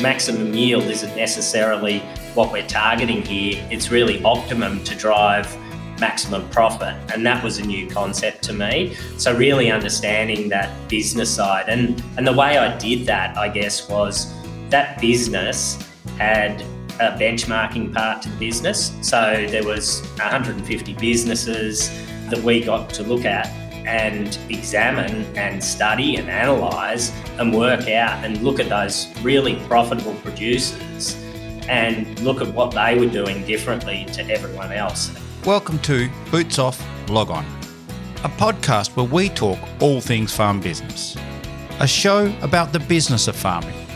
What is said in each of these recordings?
maximum yield isn't necessarily what we're targeting here. It's really optimum to drive maximum profit. And that was a new concept to me. So really understanding that business side. And and the way I did that, I guess, was that business had a benchmarking part to the business. So there was 150 businesses that we got to look at and examine and study and analyze and work out and look at those really profitable producers and look at what they were doing differently to everyone else. Welcome to Boots Off Log On, a podcast where we talk all things farm business, a show about the business of farming,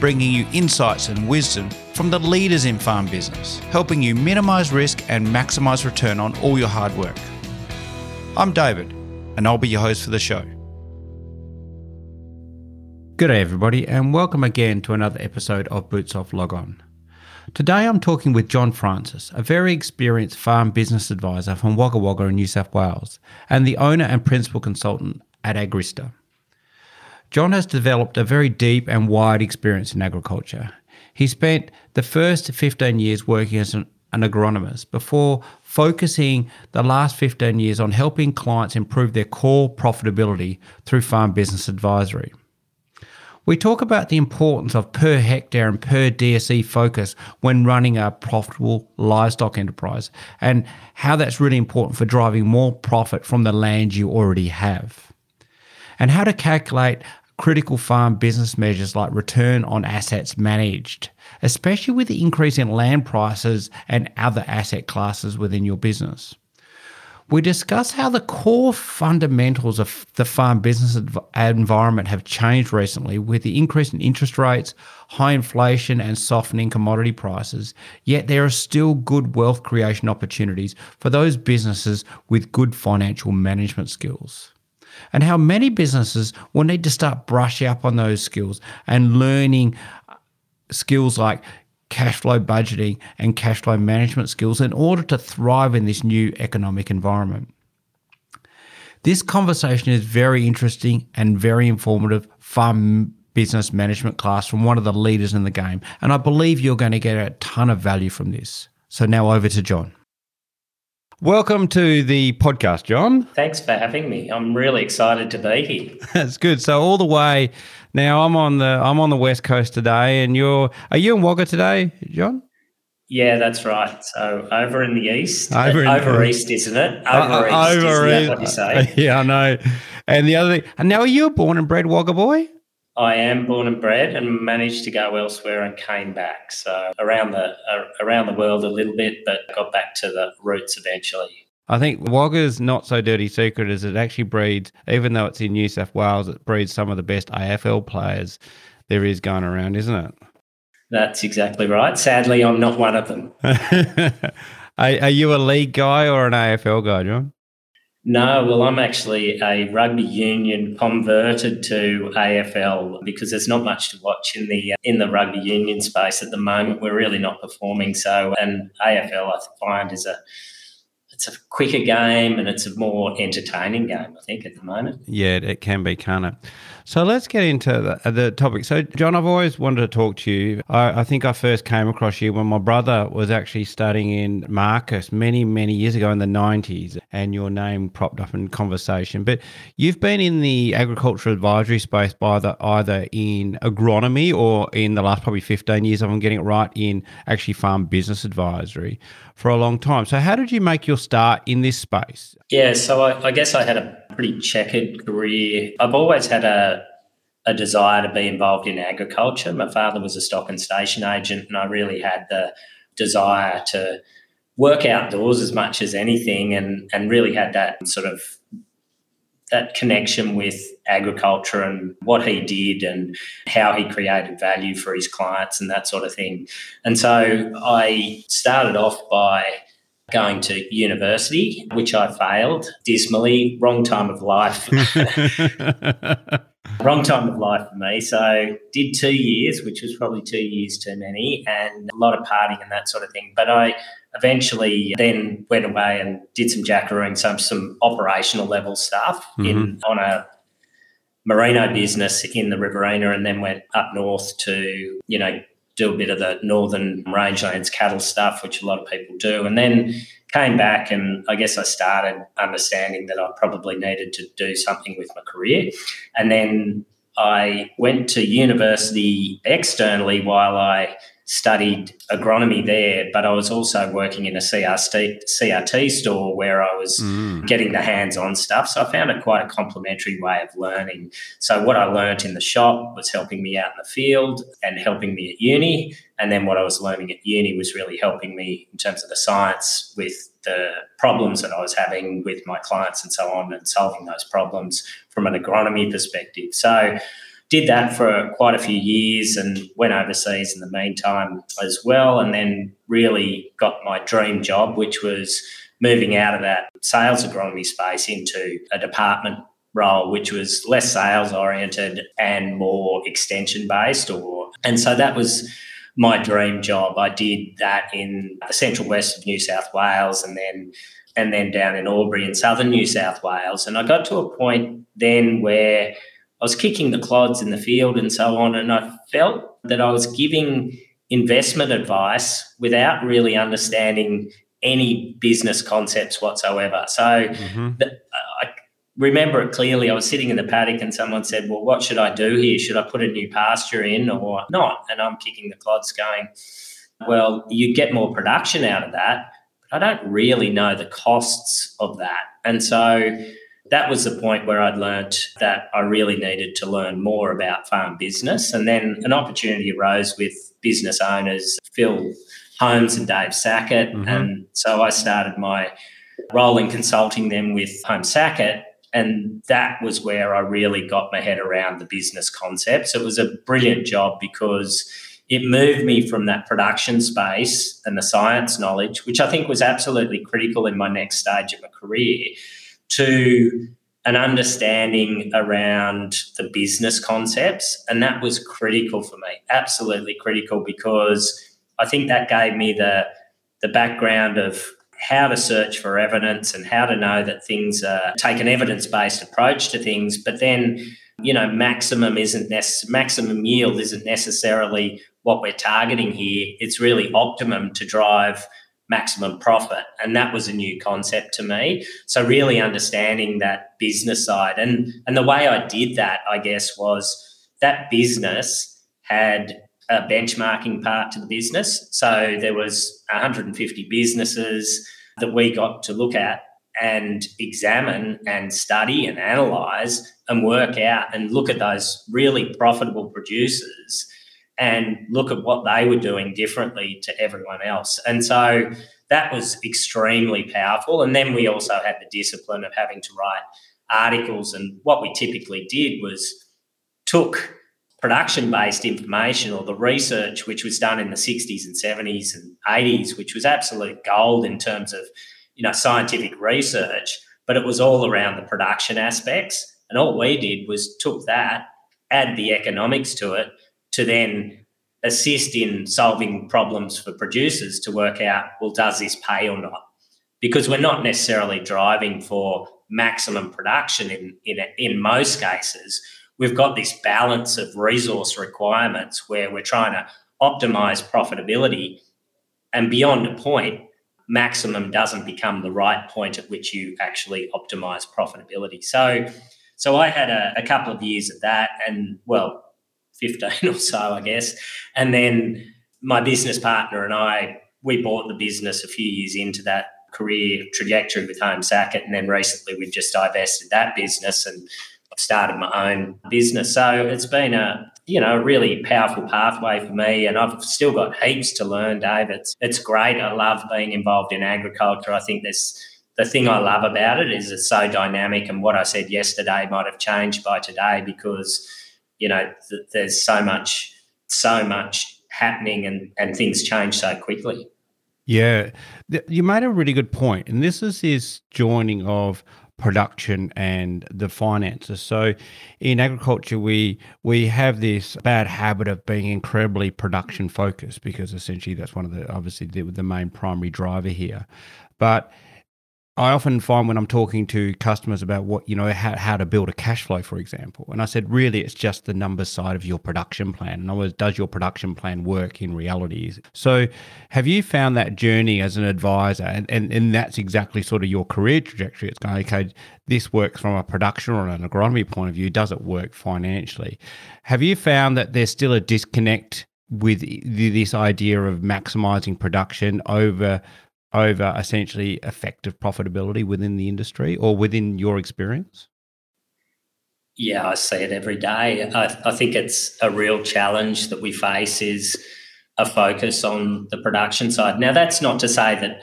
bringing you insights and wisdom from the leaders in farm business, helping you minimize risk and maximize return on all your hard work. I'm David and I'll be your host for the show. Good day, everybody, and welcome again to another episode of Boots Off Log On. Today I'm talking with John Francis, a very experienced farm business advisor from Wagga Wagga in New South Wales, and the owner and principal consultant at Agrista. John has developed a very deep and wide experience in agriculture. He spent the first 15 years working as an, an agronomist before focusing the last 15 years on helping clients improve their core profitability through farm business advisory. We talk about the importance of per hectare and per DSE focus when running a profitable livestock enterprise and how that's really important for driving more profit from the land you already have. And how to calculate critical farm business measures like return on assets managed, especially with the increase in land prices and other asset classes within your business. We discuss how the core fundamentals of the farm business environment have changed recently with the increase in interest rates, high inflation, and softening commodity prices. Yet there are still good wealth creation opportunities for those businesses with good financial management skills and how many businesses will need to start brushing up on those skills and learning uh, skills like cash flow budgeting and cash flow management skills in order to thrive in this new economic environment. This conversation is very interesting and very informative farm business management class from one of the leaders in the game, and I believe you're going to get a ton of value from this. So now over to John. Welcome to the podcast, John. Thanks for having me. I'm really excited to be here. That's good. So all the way now, I'm on the I'm on the west coast today, and you're are you in Wagga today, John? Yeah, that's right. So over in the east, over, in, over east, isn't it? Over uh, uh east, over isn't east. what you say? Yeah, I know. And the other thing, and now are you a born and bred Wagga boy? I am born and bred, and managed to go elsewhere and came back. So around the uh, around the world a little bit, but got back to the roots eventually. I think Wagga's not so dirty secret as it actually breeds, even though it's in New South Wales, it breeds some of the best AFL players there is going around, isn't it? That's exactly right. Sadly, I'm not one of them. are, are you a league guy or an AFL guy, John? No, well, I'm actually a rugby union converted to AFL because there's not much to watch in the uh, in the rugby union space at the moment. We're really not performing so, and AFL I find is a it's a quicker game and it's a more entertaining game. I think at the moment. Yeah, it can be, can't it? So let's get into the, uh, the, topic. So, John, I've always wanted to talk to you. I, I, think I first came across you when my brother was actually studying in Muresk many, many years ago in the 90s, and your name propped up in conversation. But you've been in the agricultural advisory space by the, either in agronomy or in the last probably 15 years, if I'm getting it right, in actually farm business advisory for a long time. So, how did you make your start in this space? Yeah, so I, I guess I had a pretty checkered career. I've always had a a desire to be involved in agriculture. My father was a stock and station agent, and I really had the desire to work outdoors as much as anything, and and really had that sort of that connection with agriculture and what he did and how he created value for his clients and that sort of thing. And so I started off by going to university, which I failed dismally. Wrong time of life. Wrong time of life for me. So did two years, which was probably two years too many, and a lot of partying and that sort of thing. But I eventually then went away and did some jackarooing, some some operational level stuff mm-hmm. in on a merino business in the Riverina and then went up north to, you know, do a bit of the northern rangelands cattle stuff, which a lot of people do. And then came back and I guess I started understanding that I probably needed to do something with my career. And then I went to university externally while I studied agronomy there, but I was also working in a CRT, CRT store where I was mm. getting the hands on stuff. So I found it quite a complementary way of learning. So what I learnt in the shop was helping me out in the field and helping me at uni. And then what I was learning at uni was really helping me in terms of the science with the problems that I was having with my clients and so on and solving those problems from an agronomy perspective. So did that for quite a few years and went overseas in the meantime as well. And then really got my dream job, which was moving out of that sales agronomy space into a department role, which was less sales oriented and more extension based. Or and so that was my dream job. I did that in the central west of New South Wales and then and then down in Albury in southern New South Wales. And I got to a point then where I was kicking the clods in the field and so on. And I felt that I was giving investment advice without really understanding any business concepts whatsoever. So mm-hmm. the, I remember it clearly. I was sitting in the paddock and someone said, Well, what should I do here? Should I put a new pasture in or not? And I'm kicking the clods going, Well, you get more production out of that. But I don't really know the costs of that. And so that was the point where I'd learnt that I really needed to learn more about farm business. And then an opportunity arose with business owners, Phil Holmes and Dave Sackett. Mm-hmm. And so I started my role in consulting them with Holmes Sackett. And that was where I really got my head around the business concepts. It was a brilliant job because it moved me from that production space and the science knowledge, which I think was absolutely critical in my next stage of my career, to an understanding around the business concepts. And that was critical for me, absolutely critical, because I think that gave me the, the background of how to search for evidence and how to know that things are, take an evidence based approach to things. But then, you know, maximum isn't maximum yield isn't necessarily what we're targeting here. It's really optimum to drive maximum profit. And that was a new concept to me. So really understanding that business side. And and the way I did that, I guess, was that business had a benchmarking part to the business. So there was 150 businesses that we got to look at and examine and study and analyze and work out and look at those really profitable producers and look at what they were doing differently to everyone else. And so that was extremely powerful. And then we also had the discipline of having to write articles. And what we typically did was took production based information or the research which was done in the 60s and 70s and 80s, which was absolute gold in terms of you know scientific research, but it was all around the production aspects. And all we did was took that, add the economics to it, to then assist in solving problems for producers to work out, well, does this pay or not? Because we're not necessarily driving for maximum production in, in, in most cases. We've got this balance of resource requirements where we're trying to optimize profitability. And beyond a point, maximum doesn't become the right point at which you actually optimize profitability. So, so I had a, a couple of years of that, and well, 15 or so, I guess. And then my business partner and I, we bought the business a few years into that career trajectory with Holmes Sackett. And then recently we've just divested that business and I've started my own business. So it's been a, you know, really powerful pathway for me. And I've still got heaps to learn, Dave. It's, it's great. I love being involved in agriculture. I think there's, the thing I love about it is it's so dynamic. And what I said yesterday might have changed by today because you know, th- there's so much, so much happening and, and things change so quickly. Yeah, you made a really good point, and this is this joining of production and the finances. So in agriculture we we have this bad habit of being incredibly production focused because essentially that's one of the obviously the, the main primary driver here. But I often find when I'm talking to customers about what, you know, how, how to build a cash flow, for example, and I said, really, it's just the numbers side of your production plan. In other words, does your production plan work in reality? So, have you found that journey as an advisor, and, and, and that's exactly sort of your career trajectory? It's going, okay, this works from a production or an agronomy point of view. Does it work financially? Have you found that there's still a disconnect with this idea of maximizing production over over essentially effective profitability within the industry or within your experience? Yeah, I see it every day. I, I think it's a real challenge that we face is a focus on the production side. Now, that's not to say that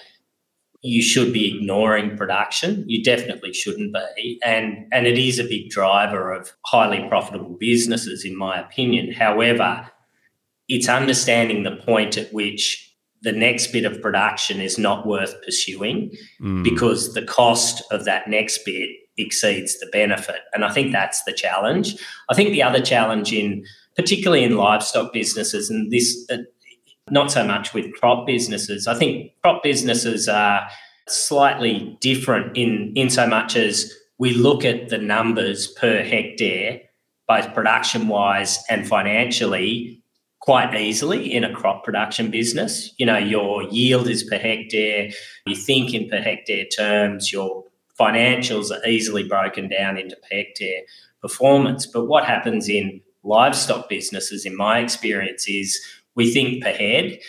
you should be ignoring production. You definitely shouldn't be. And, and it is a big driver of highly profitable businesses, in my opinion. However, it's understanding the point at which the next bit of production is not worth pursuing mm. because the cost of that next bit exceeds the benefit. And I think that's the challenge. I think the other challenge in particularly in livestock businesses and this uh, not so much with crop businesses. I think crop businesses are slightly different in in so much as we look at the numbers per hectare both production wise and financially quite easily in a crop production business. You know, your yield is per hectare, you think in per hectare terms, your financials are easily broken down into per hectare performance. But what happens in livestock businesses, in my experience, is we think per head.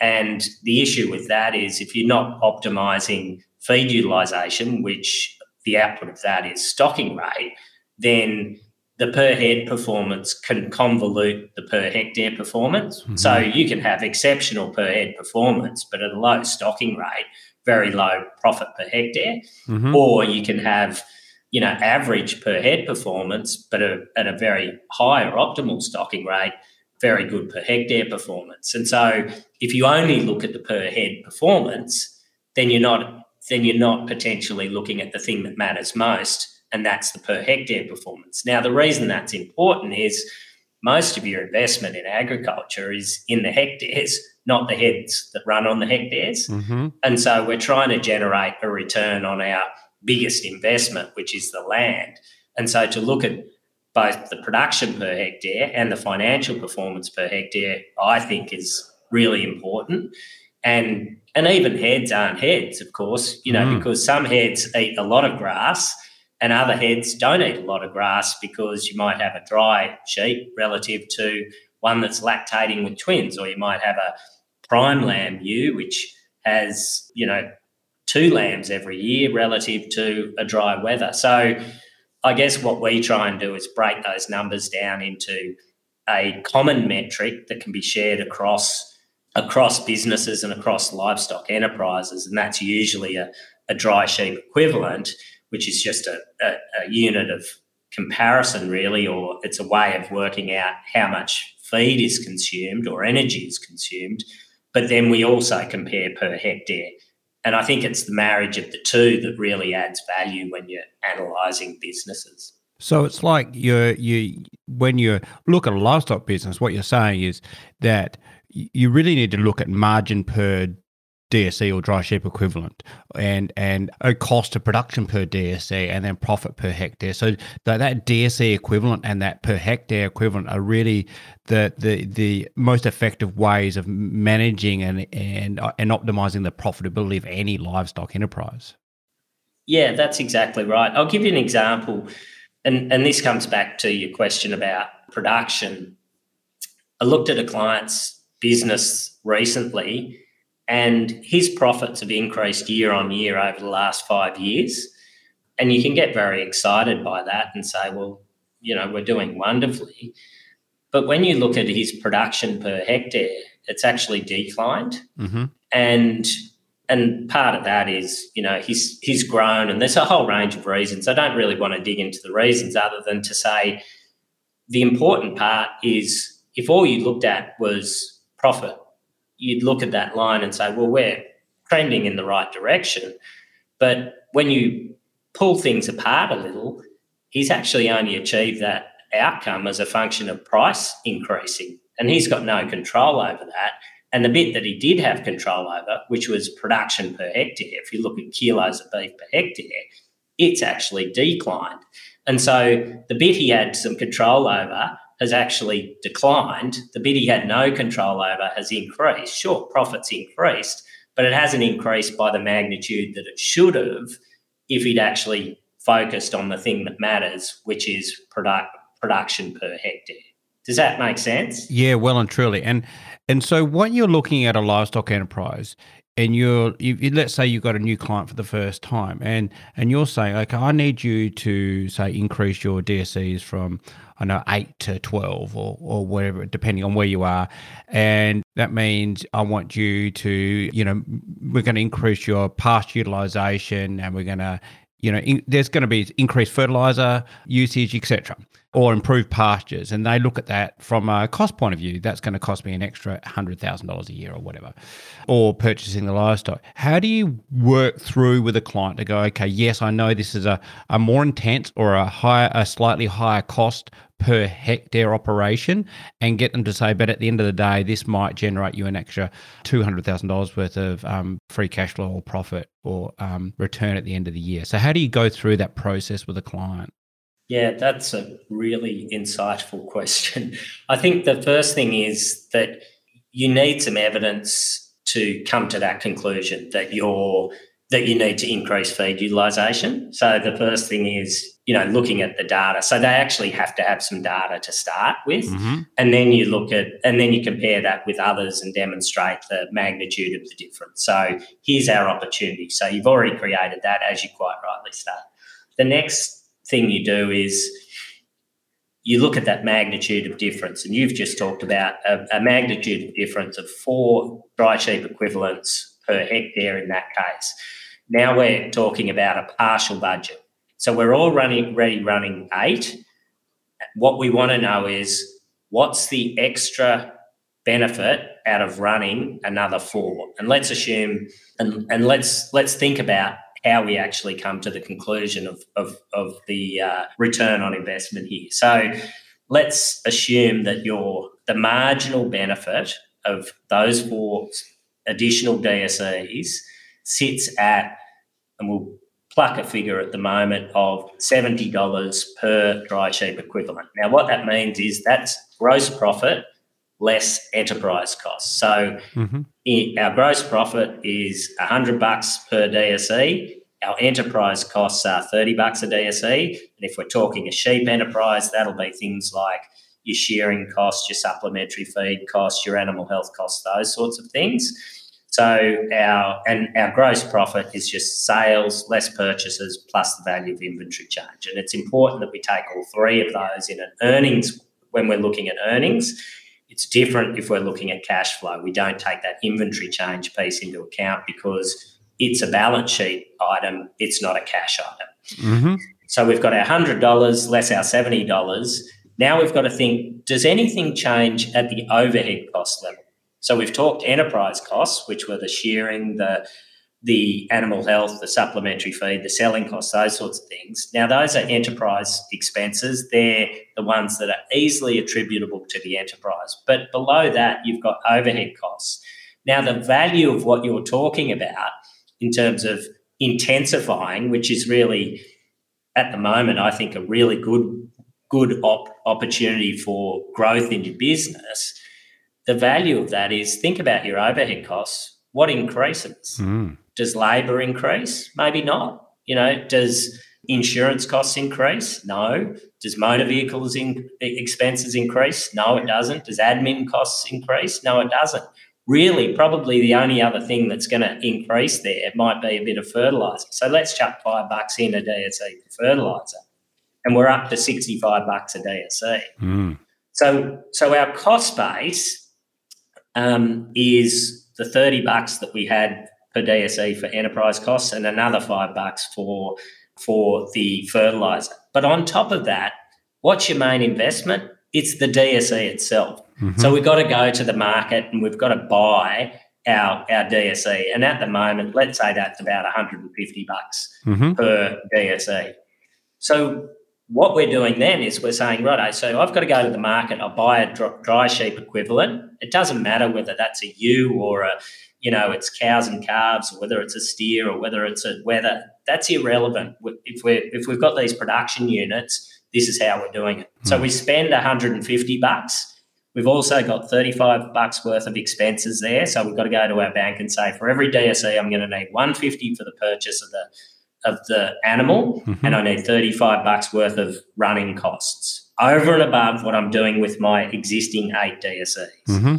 And the issue with that is if you're not optimizing feed utilization, which the output of that is stocking rate, then the per head performance can convolute the per hectare performance. Mm-hmm. So you can have exceptional per head performance, but at a low stocking rate, very low profit per hectare. Mm-hmm. Or you can have, you know, average per head performance, but a, at a very high or optimal stocking rate, very good per hectare performance. And so if you only look at the per head performance, then you're not then you're not potentially looking at the thing that matters most and that's the per hectare performance. Now, the reason that's important is most of your investment in agriculture is in the hectares, not the heads that run on the hectares. Mm-hmm. And so we're trying to generate a return on our biggest investment, which is the land. And so to look at both the production per hectare and the financial performance per hectare, I think is really important. And and even heads aren't heads, of course, you know, mm. because some heads eat a lot of grass and other heads don't eat a lot of grass because you might have a dry sheep relative to one that's lactating with twins, or you might have a prime lamb ewe which has you know two lambs every year relative to a dry wether. So I guess what we try and do is break those numbers down into a common metric that can be shared across across businesses and across livestock enterprises, and that's usually a, a dry sheep equivalent which is just a, a, a unit of comparison, really, or it's a way of working out how much feed is consumed or energy is consumed. But then we also compare per hectare. And I think it's the marriage of the two that really adds value when you're analysing businesses. So it's like you you when you look at a livestock business, what you're saying is that you really need to look at margin per DSE or dry sheep equivalent and and a cost of production per DSE and then profit per hectare. So that, that DSE equivalent and that per hectare equivalent are really the the the most effective ways of managing and and uh, and optimizing the profitability of any livestock enterprise. Yeah, that's exactly right. I'll give you an example and and this comes back to your question about production. I looked at a client's business recently and his profits have increased year on year over the last five years. And you can get very excited by that and say, well, you know, we're doing wonderfully. But when you look at his production per hectare, it's actually declined. Mm-hmm. And and part of that is, you know, he's he's grown and there's a whole range of reasons. I don't really want to dig into the reasons other than to say the important part is if all you looked at was profit you'd look at that line and say, well, we're trending in the right direction. But when you pull things apart a little, he's actually only achieved that outcome as a function of price increasing. And he's got no control over that. And the bit that he did have control over, which was production per hectare, if you look at kilos of beef per hectare, it's actually declined. And so the bit he had some control over has actually declined. The bit he had no control over has increased. Sure, profits increased, but it hasn't increased by the magnitude that it should have if he'd actually focused on the thing that matters, which is product, production per hectare. Does that make sense? Yeah, well and truly. And and so what you're looking at a livestock enterprise and you're you, let's say you've got a new client for the first time and and you're saying okay i need you to say increase your DSEs from i know 8 to 12 or or whatever depending on where you are. And that means i want you to you know we're going to increase your past utilization and we're going to you know in, there's going to be increased fertilizer usage etc or improved pastures. And they look at that from a cost point of view. That's going to cost me an extra $100,000 a year or whatever, or purchasing the livestock. How do you work through with a client to go, okay, yes, I know this is a, a more intense or a higher, a slightly higher cost per hectare operation and get them to say, but at the end of the day, this might generate you an extra $200,000 worth of um, free cash flow or profit or um, return at the end of the year. So, how do you go through that process with a client? Yeah, that's a really insightful question. I think the first thing is that you need some evidence to come to that conclusion that you're that you need to increase feed utilization. So the first thing is, you know, looking at the data. So they actually have to have some data to start with. Mm-hmm. And then you look at and then you compare that with others and demonstrate the magnitude of the difference. So here's our opportunity. So you've already created that as you quite rightly start. The next thing you do is you look at that magnitude of difference, and you've just talked about a, a magnitude of difference of four dry sheep equivalents per hectare in that case. Now we're talking about a partial budget. So we're all running ready running eight. What we want to know is what's the extra benefit out of running another four? And let's assume and, and let's let's think about how we actually come to the conclusion of, of, of the uh, return on investment here. So let's assume that your the marginal benefit of those four additional DSEs sits at, and we'll pluck a figure at the moment of $70 per dry sheep equivalent. Now, what that means is that's gross profit less enterprise costs. So mm-hmm. in, our gross profit is 100 bucks per DSE. Our enterprise costs are 30 bucks a DSE. And if we're talking a sheep enterprise, that'll be things like your shearing costs, your supplementary feed costs, your animal health costs, those sorts of things. So our and our gross profit is just sales less purchases plus the value of inventory change. And it's important that we take all three of those in an earnings when we're looking at earnings it's different if we're looking at cash flow. We don't take that inventory change piece into account because it's a balance sheet item, it's not a cash item. Mm-hmm. So we've got our $100 less our $70. Now we've got to think does anything change at the overhead cost level? So we've talked enterprise costs, which were the shearing, the the animal health, the supplementary feed, the selling costs, those sorts of things. Now, those are enterprise expenses. They're the ones that are easily attributable to the enterprise. But below that, you've got overhead costs. Now, the value of what you're talking about in terms of intensifying, which is really at the moment, I think, a really good good op- opportunity for growth in your business. The value of that is think about your overhead costs. What increases? Mm does labour increase? Maybe not. You know, does insurance costs increase? No. Does motor vehicles in, expenses increase? No, it doesn't. Does admin costs increase? No, it doesn't. Really, probably the only other thing that's going to increase there might be a bit of fertilizer. So let's chuck five bucks in a DSE for fertilizer, and we're up to sixty-five bucks a DSE. Mm. So, so our cost base um, is the thirty bucks that we had per DSE for enterprise costs and another five bucks for for the fertilizer. But on top of that, what's your main investment? It's the DSE itself. Mm-hmm. So we've got to go to the market and we've got to buy our our DSE. And at the moment, let's say that's about 150 bucks mm-hmm. per DSE. So what we're doing then is we're saying, right, so I've got to go to the market, I'll buy a dry sheep equivalent. It doesn't matter whether that's a ewe or a, you know, it's cows and calves, or whether it's a steer or whether it's a wether that's irrelevant. If we're if we've got these production units, this is how we're doing it. So hmm. we spend 150 bucks. We've also got 35 bucks worth of expenses there. So we've got to go to our bank and say, for every DSE, I'm going to need 150 for the purchase of the of the animal, mm-hmm. and I need 35 bucks worth of running costs over and above what I'm doing with my existing eight DSEs. Mm-hmm.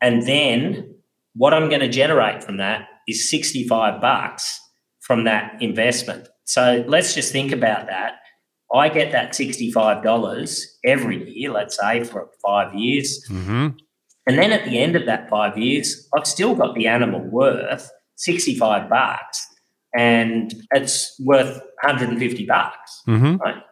And then what I'm going to generate from that is 65 bucks from that investment. So let's just think about that. I get that $65 every year, let's say for five years. Mm-hmm. And then at the end of that five years, I've still got the animal worth 65 bucks and it's worth 150 bucks. Mm-hmm. Right?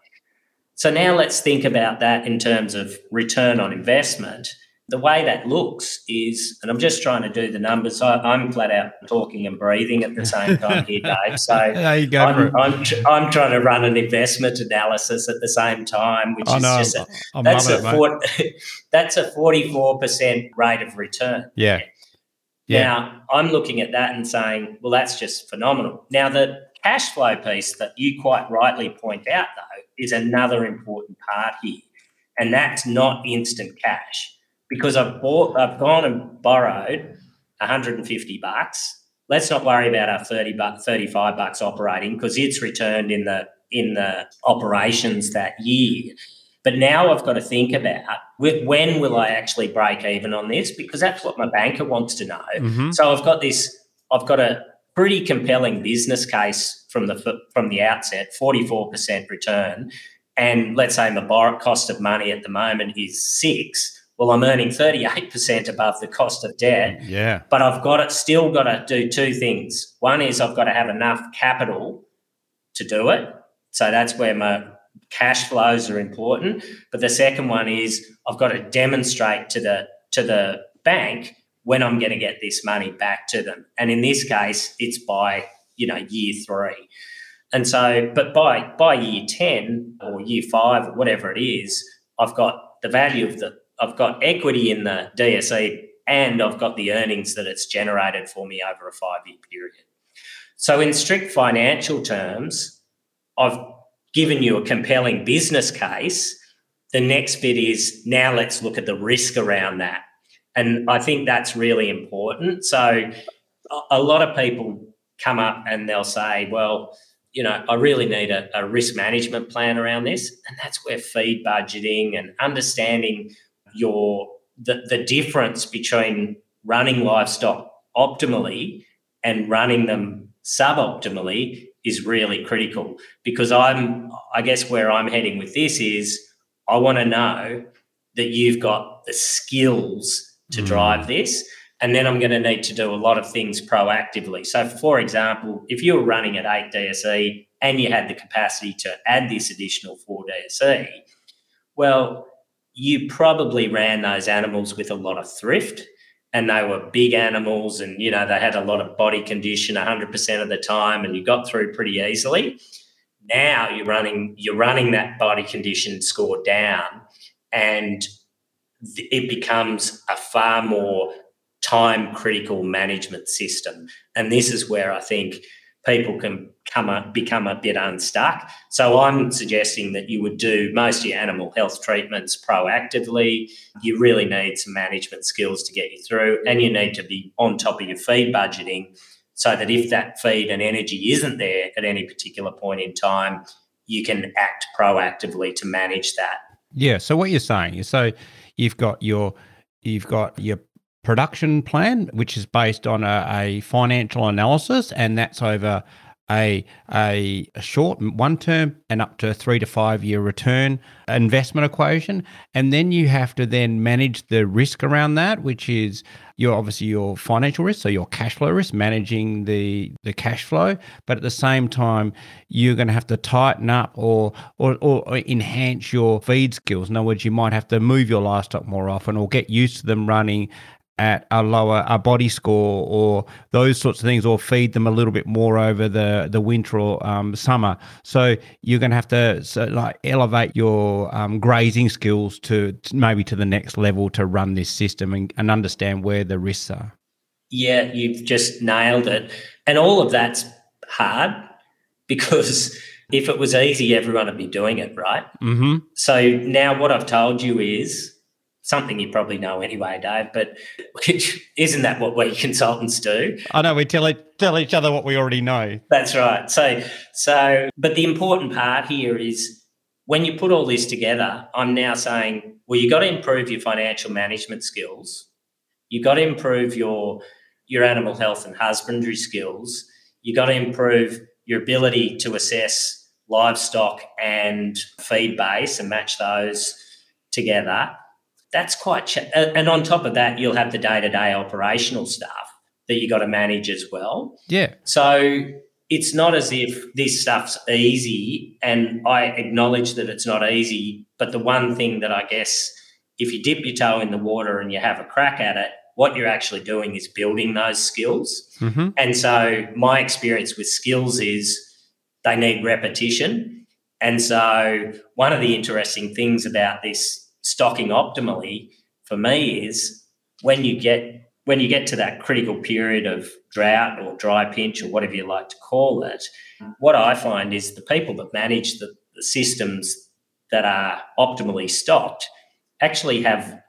So now let's think about that in terms of return on investment. The way that looks is, and I'm just trying to do the numbers. I, am flat out talking and breathing at the same time here, Dave. So there you go I'm, I'm, I'm, trying to run an investment analysis at the same time, which oh, is no, just a, that's, a it, 40, that's a 44% rate of return. Yeah. Yeah. Now, I'm looking at that and saying, well, that's just phenomenal. Now, the cash flow piece that you quite rightly point out, though, is another important part here. And that's not instant cash because I've bought, I've gone and borrowed 150 bucks. Let's not worry about our 30 buck, 35 bucks operating because it's returned in the in the operations that year. But now I've got to think about when will I actually break even on this because that's what my banker wants to know. Mm-hmm. So I've got this. I've got a pretty compelling business case from the from the outset, forty four percent return, and let's say my borrow cost of money at the moment is six. Well, I'm earning 38% above the cost of debt. Yeah. But I've got it still got to do two things. One is I've got to have enough capital to do it. So that's where my cash flows are important. But the second one is I've got to demonstrate to the to the bank when I'm going to get this money back to them. And in this case, it's by you know year three. And so, but by by year ten or year five or whatever it is, I've got the value of the I've got equity in the DSE and I've got the earnings that it's generated for me over a five year period. So, in strict financial terms, I've given you a compelling business case, the next bit is now let's look at the risk around that. And I think that's really important. So a lot of people come up and they'll say, well, you know, I really need a, a risk management plan around this. And that's where feed budgeting and understanding your the, the difference between running livestock optimally and running them suboptimally is really critical because I'm, I guess, where I'm heading with this is I want to know that you've got the skills to mm. drive this. And then I'm going to need to do a lot of things proactively. So, for example, if you were running at 8 DSE and you had the capacity to add this additional 4 DSE, well, you probably ran those animals with a lot of thrift and they were big animals and you know they had a lot of body condition 100% of the time and you got through pretty easily. Now you're running you're running that body condition score down and it becomes a far more time critical management system. And this is where i think people can come a, become a bit unstuck. So I'm suggesting that you would do most of your animal health treatments proactively. You really need some management skills to get you through, and you need to be on top of your feed budgeting so that if that feed and energy isn't there at any particular point in time, you can act proactively to manage that. Yeah. So what you're saying is so you've got your you've got your production plan, which is based on a, a financial analysis, and that's over a, a, short one term and up to three to five year return investment equation. And then you have to then manage the risk around that, which is your obviously your financial risk, so your cash flow risk, managing the the cash flow. But at the same time, you're going to have to tighten up or, or or enhance your feed skills. In other words, you might have to move your livestock more often or get used to them running at a lower a body score or those sorts of things or feed them a little bit more over the the winter or um, summer. So you're going to have to so, like elevate your um, grazing skills to, to, maybe to the next level to run this system and, and understand where the risks are. Yeah you've just nailed it. And all of that's hard because if it was easy everyone would be doing it right? Mm-hmm. so now what i've told you is something you probably know anyway, Dave. But isn't that what we consultants do? I know we tell it, tell each other what we already know. That's right. So so, but the important part here is when you put all this together. I'm now saying, well, you got to improve your financial management skills. You got to improve your your animal health and husbandry skills. You got to improve your ability to assess livestock and feed base and match those together that's quite, ch- and on top of that, you'll have the day to day operational stuff that you got to manage as well. Yeah. So it's not as if this stuff's easy, and I acknowledge that it's not easy. But the one thing that I guess, if you dip your toe in the water and you have a crack at it, what you're actually doing is building those skills. Mm-hmm. And so my experience with skills is they need repetition. And so one of the interesting things about this stocking optimally for me is when you get when you get to that critical period of drought or dry pinch or whatever you like to call it, what I find is the people that manage the, the systems that are optimally stocked actually have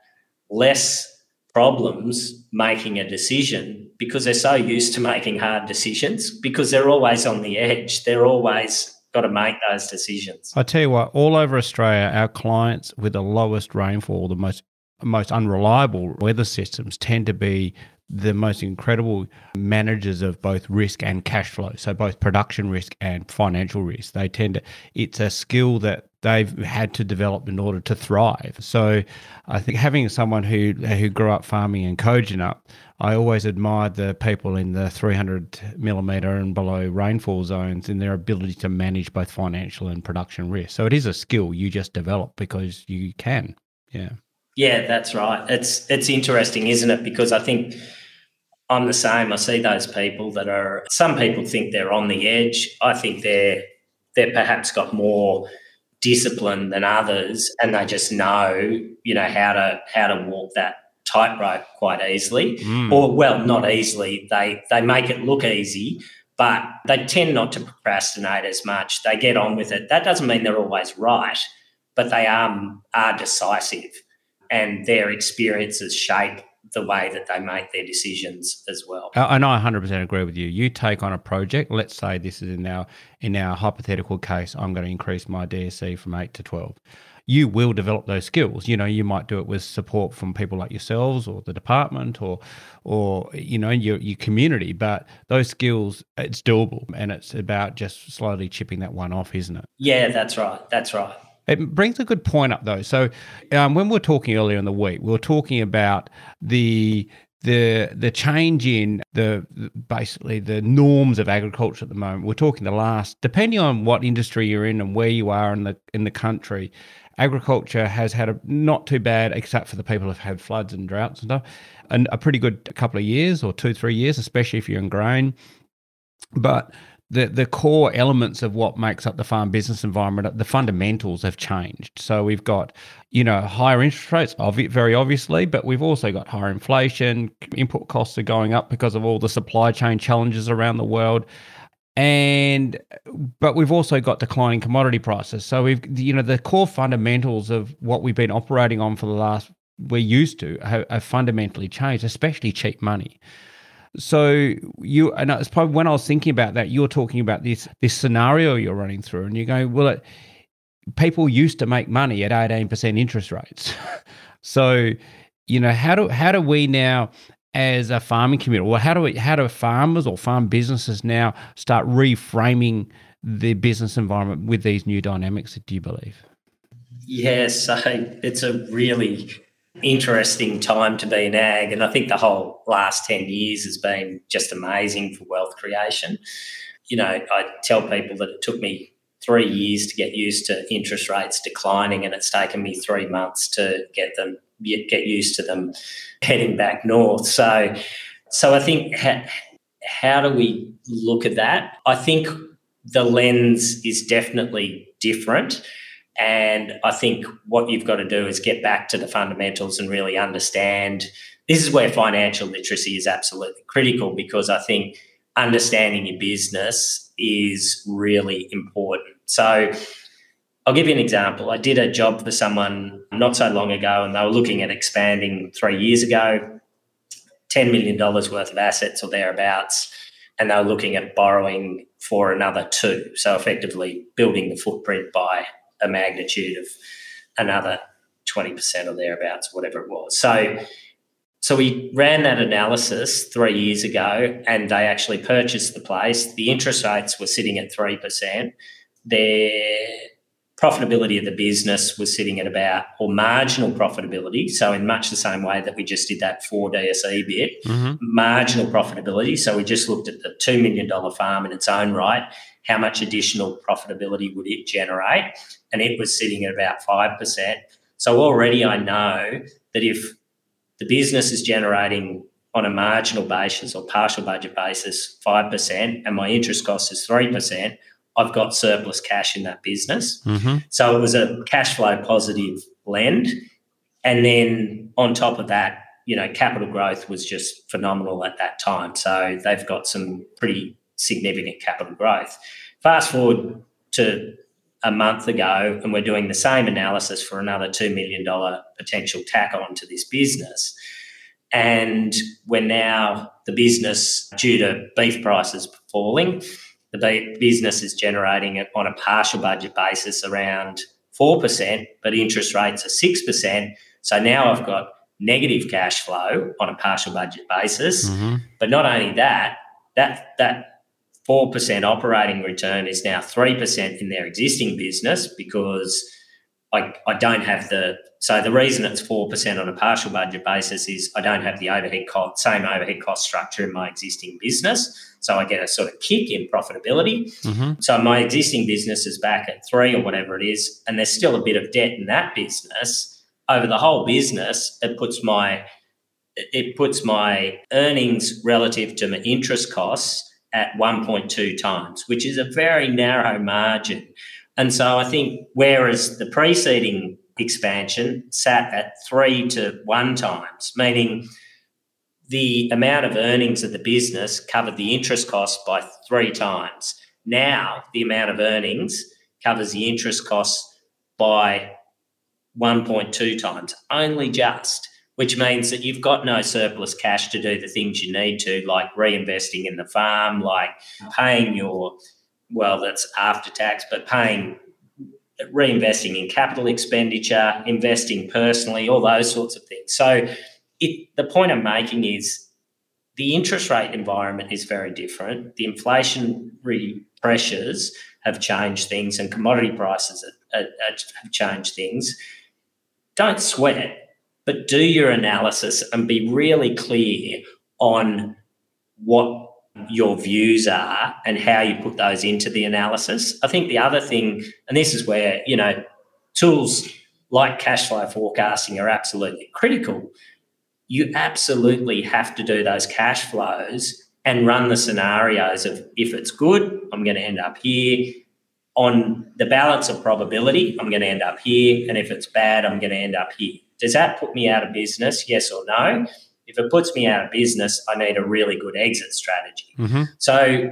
less problems making a decision because they're so used to making hard decisions because they're always on the edge. They're always got to make those decisions. I tell you what, all over Australia, our clients with the lowest rainfall, the most most unreliable weather systems tend to be the most incredible managers of both risk and cash flow. So both production risk and financial risk. They tend to it's a skill that they've had to develop in order to thrive. So I think having someone who who grew up farming in Kojonup I always admired the people in the 300 millimeter and below rainfall zones in their ability to manage both financial and production risk. So it is a skill you just develop because you can. Yeah. Yeah, that's right. It's it's interesting, isn't it? Because I think I'm the same. I see those people that are some people think they're on the edge. I think they're they're perhaps got more discipline than others and they just know, you know, how to how to walk that tightrope quite easily, mm. or well, not easily. They they make it look easy, but they tend not to procrastinate as much. They get on with it. That doesn't mean they're always right, but they are are decisive, and their experiences shape the way that they make their decisions as well. Uh, and I 100% agree with you. You take on a project. Let's say this is in our in our hypothetical case. I'm going to increase my DSE from eight to 12 you will develop those skills. You know, you might do it with support from people like yourselves or the department or or you know your your community. But those skills, it's doable, and it's about just slowly chipping that one off, isn't it? Yeah, that's right. That's right. It brings a good point up though. So um, when we were talking earlier in the week, we were talking about the the the change in the basically the norms of agriculture at the moment. We're talking the last, depending on what industry you're in and where you are in the in the country agriculture has had a not too bad, except for the people who've had floods and droughts and stuff, and a pretty good couple of years or two, three years, especially if you're in grain. But the the core elements of what makes up the farm business environment, the fundamentals have changed. So we've got, you know, higher interest rates, very obviously, but we've also got higher inflation. Input costs are going up because of all the supply chain challenges around the world and but we've also got declining commodity prices so we've you know the core fundamentals of what we've been operating on for the last we're used to have, have fundamentally changed especially cheap money so you and it's probably when i was thinking about that you're talking about this this scenario you're running through and you're going well it, people used to make money at 18% interest rates so you know how do how do we now as a farming community? Well, how do we, how do farmers or farm businesses now start reframing the business environment with these new dynamics? Do you believe? Yes, it's a really interesting time to be in ag, and I think the whole last ten years has been just amazing for wealth creation. You know, I tell people that it took me three years to get used to interest rates declining, and it's taken me three months to get them get used to them heading back north. So, so I think how, how do we look at that? I think the lens is definitely different. And I think what you've got to do is get back to the fundamentals and really understand. This is where financial literacy is absolutely critical because I think understanding your business is really important. So, I'll give you an example. I did a job for someone not so long ago, and they were looking at expanding three years ago, $10 million worth of assets or thereabouts, and they were looking at borrowing for another two. So, effectively, building the footprint by a magnitude of another 20% or thereabouts, whatever it was. So, so we ran that analysis three years ago and they actually purchased the place. The interest rates were sitting at 3%. Their profitability of the business was sitting at about, or marginal profitability. So, in much the same way that we just did that for DSE bit, mm-hmm. marginal profitability. So, we just looked at the $2 million farm in its own right. How much additional profitability would it generate? And it was sitting at about 5%. So, already I know that if the business is generating on a marginal basis or partial budget basis 5% and my interest cost is 3%, I've got surplus cash in that business. Mm-hmm. So it was a cash flow positive lend. And then on top of that, you know, capital growth was just phenomenal at that time. So they've got some pretty significant capital growth. Fast forward to a month ago, and we're doing the same analysis for another $2 million potential tack on to this business. And we're now the business, due to beef prices falling, the business is generating it on a partial budget basis around 4%, but interest rates are 6%. So now I've got negative cash flow on a partial budget basis. Mm-hmm. But not only that, that that 4% operating return is now 3% in their existing business because I, I don't have the so the reason it's 4% on a partial budget basis is I don't have the overhead cost same overhead cost structure in my existing business. So I get a sort of kick in profitability. Mm-hmm. So my existing business is back at three or whatever it is, and there's still a bit of debt in that business. Over the whole business, it puts my it puts my earnings relative to my interest costs at 1.2 times, which is a very narrow margin. And so I think whereas the preceding expansion sat at three to one times, meaning the amount of earnings of the business covered the interest cost by three times. Now, the amount of earnings covers the interest costs by 1.2 times, only just, which means that you've got no surplus cash to do the things you need to, like reinvesting in the farm, like paying your, well, that's after tax, but paying, reinvesting in capital expenditure, investing personally, all those sorts of things. So, it, the point I'm making is the interest rate environment is very different. The inflationary pressures have changed things, and commodity prices have, have changed things. Don't sweat it, but do your analysis and be really clear on what your views are and how you put those into the analysis. I think the other thing, and this is where, you know, tools like cash flow forecasting are absolutely critical you absolutely have to do those cash flows and run the scenarios of if it's good, I'm going to end up here. On the balance of probability, I'm going to end up here. And if it's bad, I'm going to end up here. Does that put me out of business? Yes or no? If it puts me out of business, I need a really good exit strategy. Mm-hmm. So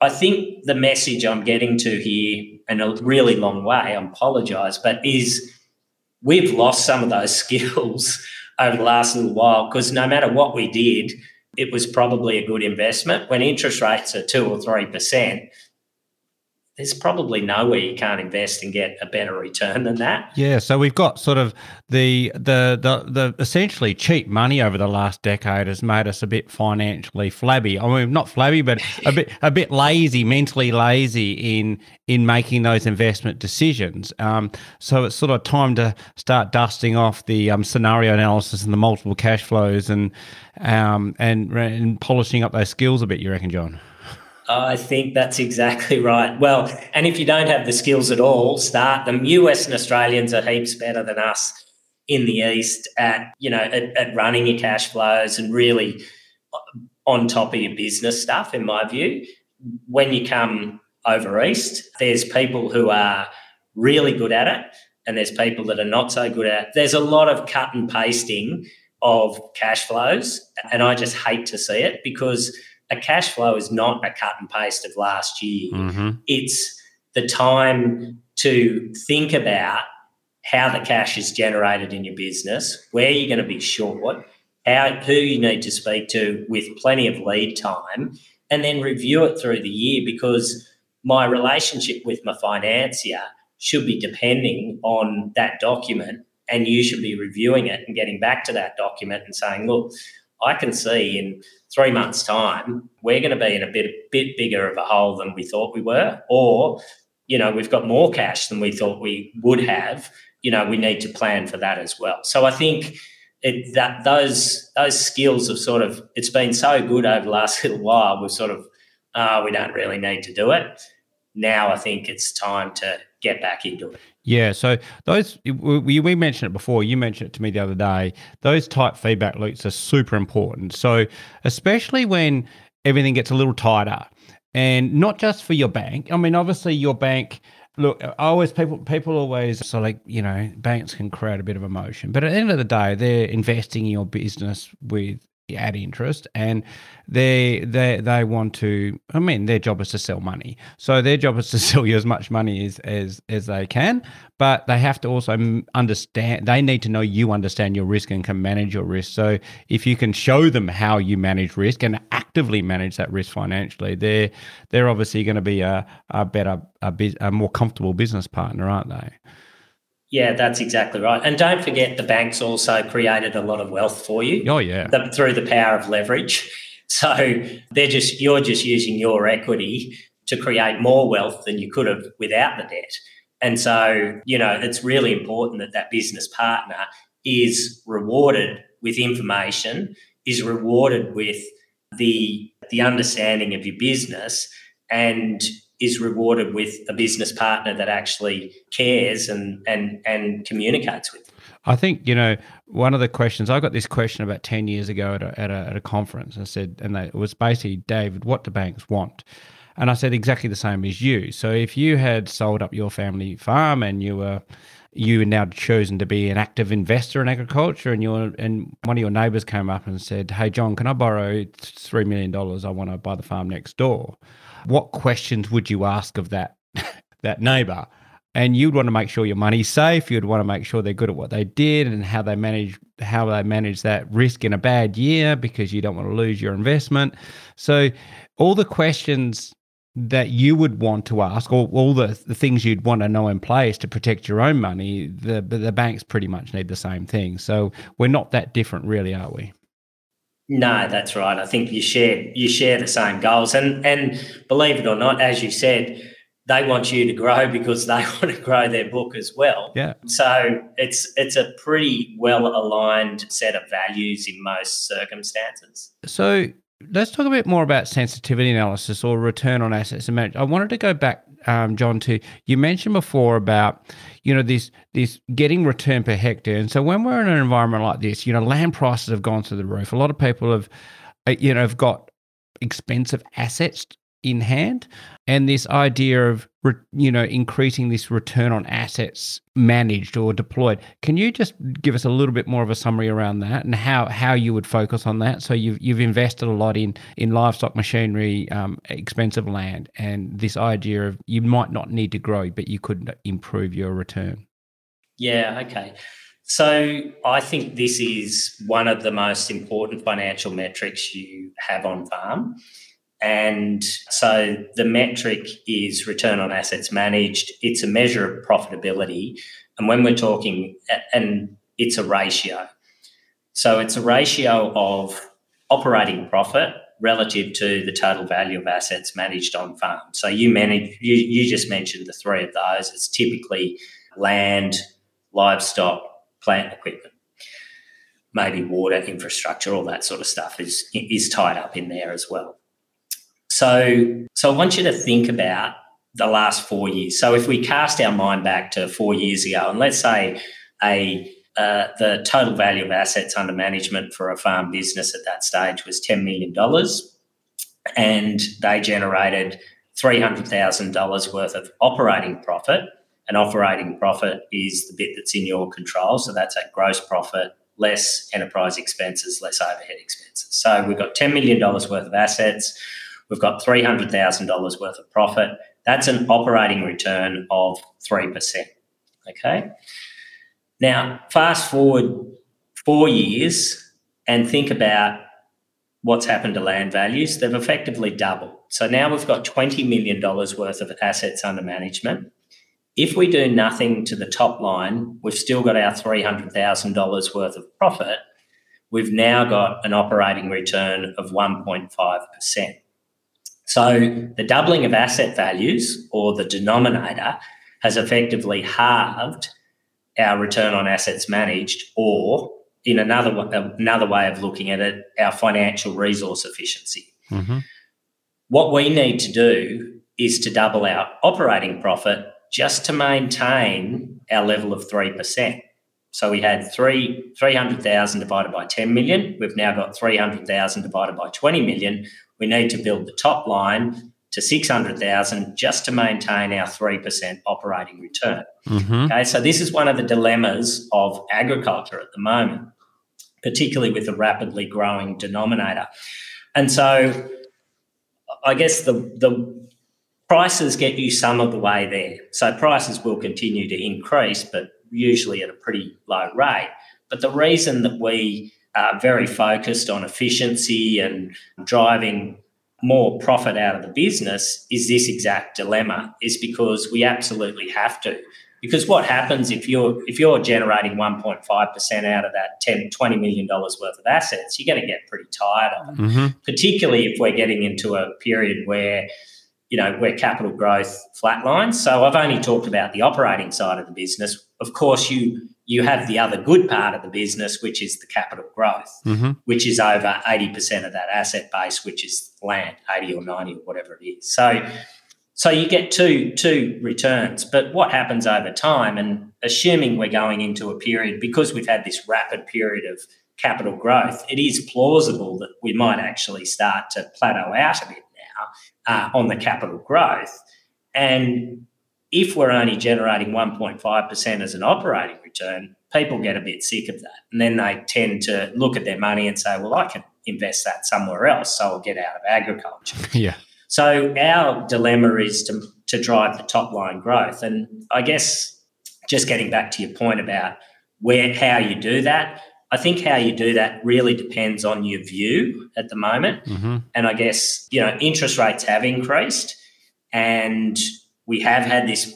I think the message I'm getting to here, in a really long way, I apologize, but is we've lost some of those skills over the last little while because no matter what we did, it was probably a good investment. When interest rates are two or three percent, there's probably nowhere you can't invest and get a better return than that. Yeah, so we've got sort of the the the the essentially cheap money over the last decade has made us a bit financially flabby. I mean, not flabby, but a bit a bit lazy, mentally lazy in in making those investment decisions. Um, so it's sort of time to start dusting off the um, scenario analysis and the multiple cash flows and um, and and polishing up those skills a bit. You reckon, John? Uh, I think that's exactly right. Well, and if you don't have the skills at all, start them. You Western Australians are heaps better than us in the east at you know at, at running your cash flows and really on top of your business stuff. In my view, when you come over east, there's people who are really good at it, and there's people that are not so good at it. There's a lot of cut and pasting of cash flows, and I just hate to see it because a cash flow is not a cut and paste of last year. Mm-hmm. It's the time to think about how the cash is generated in your business, where you're going to be short, how who you need to speak to with plenty of lead time, and then review it through the year because my relationship with my financier should be depending on that document and you should be reviewing it and getting back to that document and saying, look, I can see in three months' time, we're going to be in a bit, bit bigger of a hole than we thought we were, or, you know, we've got more cash than we thought we would have. You know, we need to plan for that as well. So I think it, that those those skills have sort of it's been so good over the last little while. We've sort of uh, we don't really need to do it. Now I think it's time to get back into it. Yeah, so those we, we mentioned it before. You mentioned it to me the other day. Those tight feedback loops are super important. So especially when everything gets a little tighter, and not just for your bank. I mean, obviously your bank. Look, always people people always so like you know banks can create a bit of emotion, but at the end of the day, they're investing in your business with at interest and they they they want to i mean their job is to sell money. So their job is to sell you as much money as as as they can but they have to also understand they need to know you understand your risk and can manage your risk. So if you can show them how you manage risk and actively manage that risk financially they're they're obviously going to be a, a better a, a more comfortable business partner aren't they yeah, that's exactly right. And don't forget, the banks also created a lot of wealth for you. Oh, yeah. The, through the power of leverage. So they're just you're just using your equity to create more wealth than you could have without the debt. And so, you know, it's really important that that business partner is rewarded with information, is rewarded with the the understanding of your business and is rewarded with a business partner that actually cares and and and communicates with. I think you know one of the questions I got this question about ten years ago at a, at a, at a conference. I said, and they, it was basically, David, what do banks want? And I said exactly the same as you. So if you had sold up your family farm and you were you now chosen to be an active investor in agriculture and your and one of your neighbors came up and said, Hey John, can I borrow three million dollars? I want to buy the farm next door what questions would you ask of that that neighbor? And you'd want to make sure your money's safe. You'd want to make sure they're good at what they did and how they manage how they manage that risk in a bad year because you don't want to lose your investment. So all the questions that you would want to ask, or all the, the things you'd want to know in place to protect your own money, the the banks pretty much need the same thing. So we're not that different, really, are we? No, mm. that's right. I think you share you share the same goals, and and believe it or not, as you said, they want you to grow because they want to grow their book as well. Yeah. So it's it's a pretty well aligned set of values in most circumstances. So let's talk a bit more about sensitivity analysis or return on assets. I wanted to go back, um, John, to you mentioned before about you know this this getting return per hectare, and so when we're in an environment like this, you know, land prices have gone through the roof. A lot of people have, uh, you know, have got expensive assets in hand and this idea of you know increasing this return on assets managed or deployed. Can you just give us a little bit more of a summary around that and how how you would focus on that? So you've you've invested a lot in in livestock machinery um, expensive land and this idea of you might not need to grow but you could improve your return. Yeah okay. So I think this is one of the most important financial metrics you have on farm. And so the metric is return on assets managed. It's a measure of profitability. And when we're talking, and it's a ratio. So it's a ratio of operating profit relative to the total value of assets managed on farm. So you manage, you, you just mentioned the three of those. It's typically land, livestock, plant equipment, maybe water infrastructure, all that sort of stuff is is tied up in there as well. So, so I want you to think about the last four years. So if we cast our mind back to four years ago, and let's say a uh, the total value of assets under management for a farm business at that stage was $10 million, and they generated $300,000 worth of operating profit. And operating profit is the bit that's in your control. So that's a gross profit, less enterprise expenses, less overhead expenses. So we've got $10 million worth of assets. We've got $300,000 worth of profit. That's an operating return of 3%. Okay. Now, fast forward four years and think about what's happened to land values. They've effectively doubled. So now we've got $20 million worth of assets under management. If we do nothing to the top line, we've still got our $300,000 worth of profit. We've now got an operating return of 1.5%. So the doubling of asset values or the denominator has effectively halved our return on assets managed, or in another another way of looking at it, our financial resource efficiency. Mm-hmm. What we need to do is to double our operating profit just to maintain our level of three percent. So we had three three hundred thousand divided by ten million. We've now got three hundred thousand divided by twenty million. We need to build the top line to 600,000 just to maintain our 3% operating return. Mm-hmm. Okay, so this is one of the dilemmas of agriculture at the moment, particularly with the rapidly growing denominator. And so I guess the, the prices get you some of the way there. So prices will continue to increase, but usually at a pretty low rate. But the reason that we are very focused on efficiency and driving more profit out of the business is this exact dilemma is because we absolutely have to. Because what happens if you're if you're generating 1.5% out of that 10 20 million dollars worth of assets you're going to get pretty tired of it mm-hmm. particularly if we're getting into a period where you know where capital growth flatlines. So i've only talked about the operating side of the business. Of course you you have the other good part of the business, which is the capital growth, mm-hmm. which is over 80% of that asset base, which is land, 80 or 90 or whatever it is. So, so you get two, two returns. But what happens over time, and assuming we're going into a period, because we've had this rapid period of capital growth, it is plausible that we might actually start to plateau out a bit now uh, on the capital growth. And if we're only generating 1.5% as an operating return, people get a bit sick of that. And then they tend to look at their money and say, well, I can invest that somewhere else, so I'll get out of agriculture. Yeah. So our dilemma is to, to drive the top line growth. And I guess just getting back to your point about where how you do that, I think how you do that really depends on your view at the moment. Mm-hmm. And I guess, you know, interest rates have increased and we have had this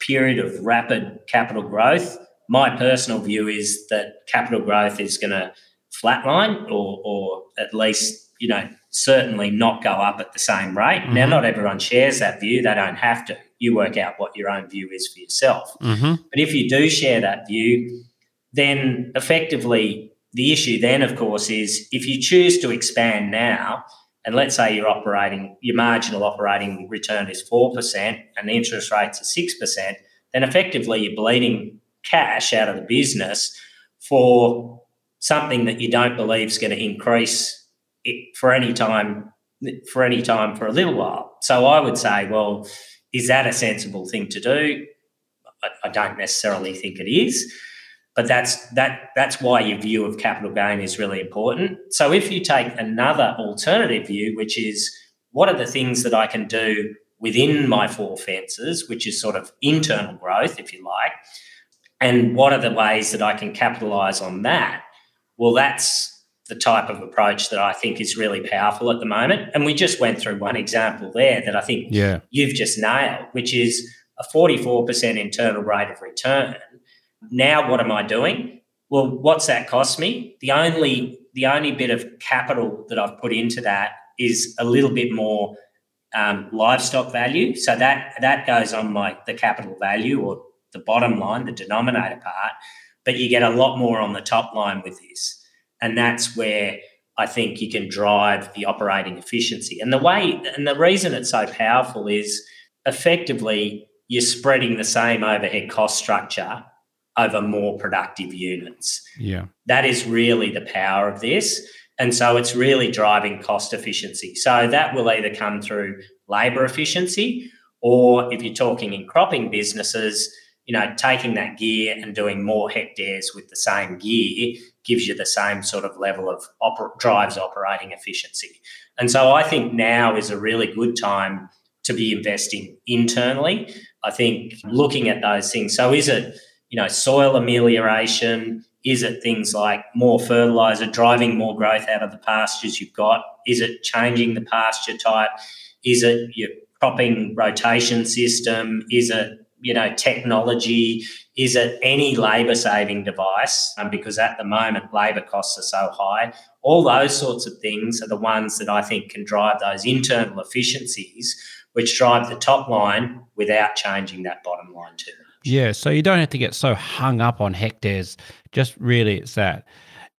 period of rapid capital growth. My personal view is that capital growth is going to flatline or, or at least, you know, certainly not go up at the same rate. Mm-hmm. Now, not everyone shares that view. They don't have to. You work out what your own view is for yourself. Mm-hmm. But if you do share that view, then effectively the issue then, of course, is if you choose to expand now, and let's say your operating your marginal operating return is 4% and the interest rates are 6%, then effectively you're bleeding cash out of the business for something that you don't believe is going to increase it for any time for any time for a little while. So I would say, well, is that a sensible thing to do? I, I don't necessarily think it is. But that's that that's why your view of capital gain is really important. So if you take another alternative view, which is what are the things that I can do within my four fences, which is sort of internal growth, if you like, and what are the ways that I can capitalize on that? Well, that's the type of approach that I think is really powerful at the moment. And we just went through one example there that I think yeah. you've just nailed, which is a 44% internal rate of return now what am I doing? Well, what's that cost me? The only the only bit of capital that I've put into that is a little bit more um, livestock value. So that that goes on my the capital value or the bottom line, the denominator part. But you get a lot more on the top line with this, and that's where I think you can drive the operating efficiency. And the way and the reason it's so powerful is effectively you're spreading the same overhead cost structure over more productive units. Yeah. That is really the power of this. And so it's really driving cost efficiency. So that will either come through labor efficiency or if you're talking in cropping businesses, you know, taking that gear and doing more hectares with the same gear gives you the same sort of level of oper- drives operating efficiency. And so I think now is a really good time to be investing internally. I think looking at those things. So is it, you know, soil amelioration? Is it things like more fertilizer, driving more growth out of the pastures you've got? Is it changing the pasture type? Is it your cropping rotation system? Is it you know technology? Is it any labour saving device? Um, because at the moment labour costs are so high. All those sorts of things are the ones that I think can drive those internal efficiencies, which drive the top line without changing that bottom line too. Yeah, so you don't have to get so hung up on hectares. Just really, it's that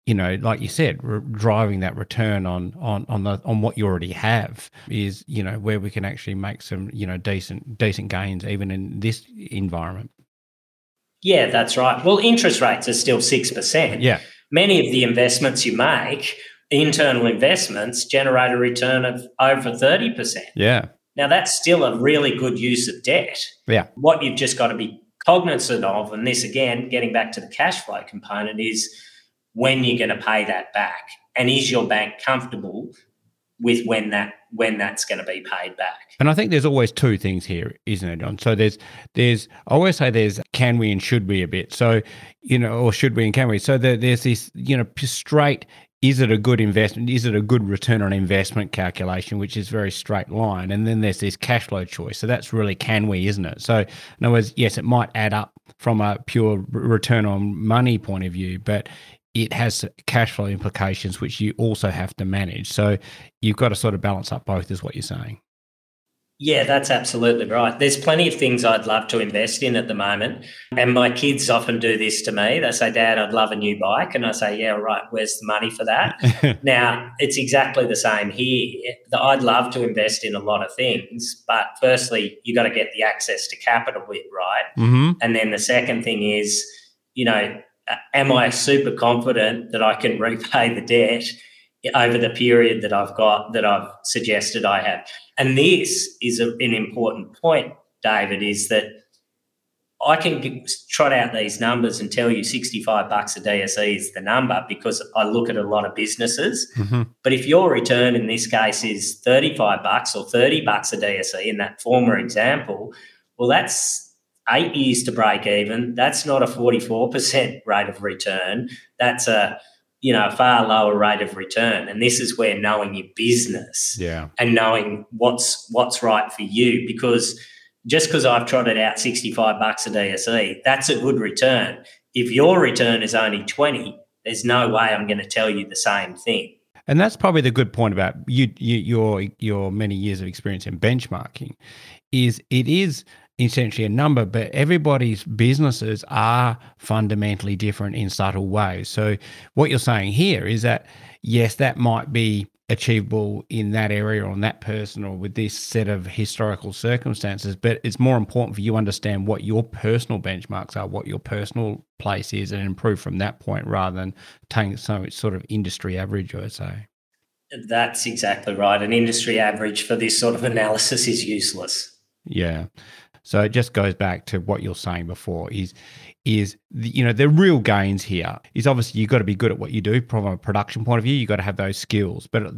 you know, like you said, re- driving that return on on on the on what you already have is you know where we can actually make some you know decent decent gains even in this environment. Yeah, that's right. Well, interest rates are still six percent. Yeah, many of the investments you make, internal investments, generate a return of over thirty percent. Yeah. Now that's still a really good use of debt. Yeah. What you've just got to be cognizant of, and this again, getting back to the cash flow component, is when you're going to pay that back, and is your bank comfortable with when that when that's going to be paid back. And I think there's always two things here, isn't it, John? So there's there's I always say there's can we and should we a bit. So you know, or should we and can we? So there, there's this you know straight is it a good investment? Is it a good return on investment calculation, which is very straight line? And then there's this cash flow choice. So that's really can we, isn't it? So in other words, yes, it might add up from a pure return on money point of view, but it has cash flow implications which you also have to manage. So you've got to sort of balance up both, is what you're saying. Yeah, that's absolutely right. There's plenty of things I'd love to invest in at the moment. And my kids often do this to me. They say, Dad, I'd love a new bike. And I say, Yeah, right, where's the money for that? now, it's exactly the same here. I'd love to invest in a lot of things. But firstly, you got to get the access to capital with, right? Mm-hmm. And then the second thing is, you know, am I super confident that I can repay the debt over the period that I've got that I've suggested I have? And this is a, an important point, David, is that I can trot out these numbers and tell you 65 bucks a DSE is the number because I look at a lot of businesses. Mm-hmm. But if your return in this case is 35 bucks or 30 bucks a DSE in that former example, well, that's eight years to break even. That's not a 44% rate of return. That's a you know, a far mm. lower rate of return. And this is where knowing your business yeah. and knowing what's what's right for you. Because just because I've trotted out 65 bucks a DSE, that's a good return. If your return is only 20, there's no way I'm going to tell you the same thing. And that's probably the good point about you, you your your many years of experience in benchmarking is it is essentially a number, but everybody's businesses are fundamentally different in subtle ways. So, what you're saying here is that, yes, that might be achievable in that area or on that person or with this set of historical circumstances, but it's more important for you to understand what your personal benchmarks are, what your personal place is, and improve from that point rather than taking some sort of industry average, I would say. That's exactly right. An industry average for this sort of analysis is useless. Yeah. So it just goes back to what you're saying before is is the, you know the real gains here is obviously you've got to be good at what you do from a production point of view. You've got to have those skills. But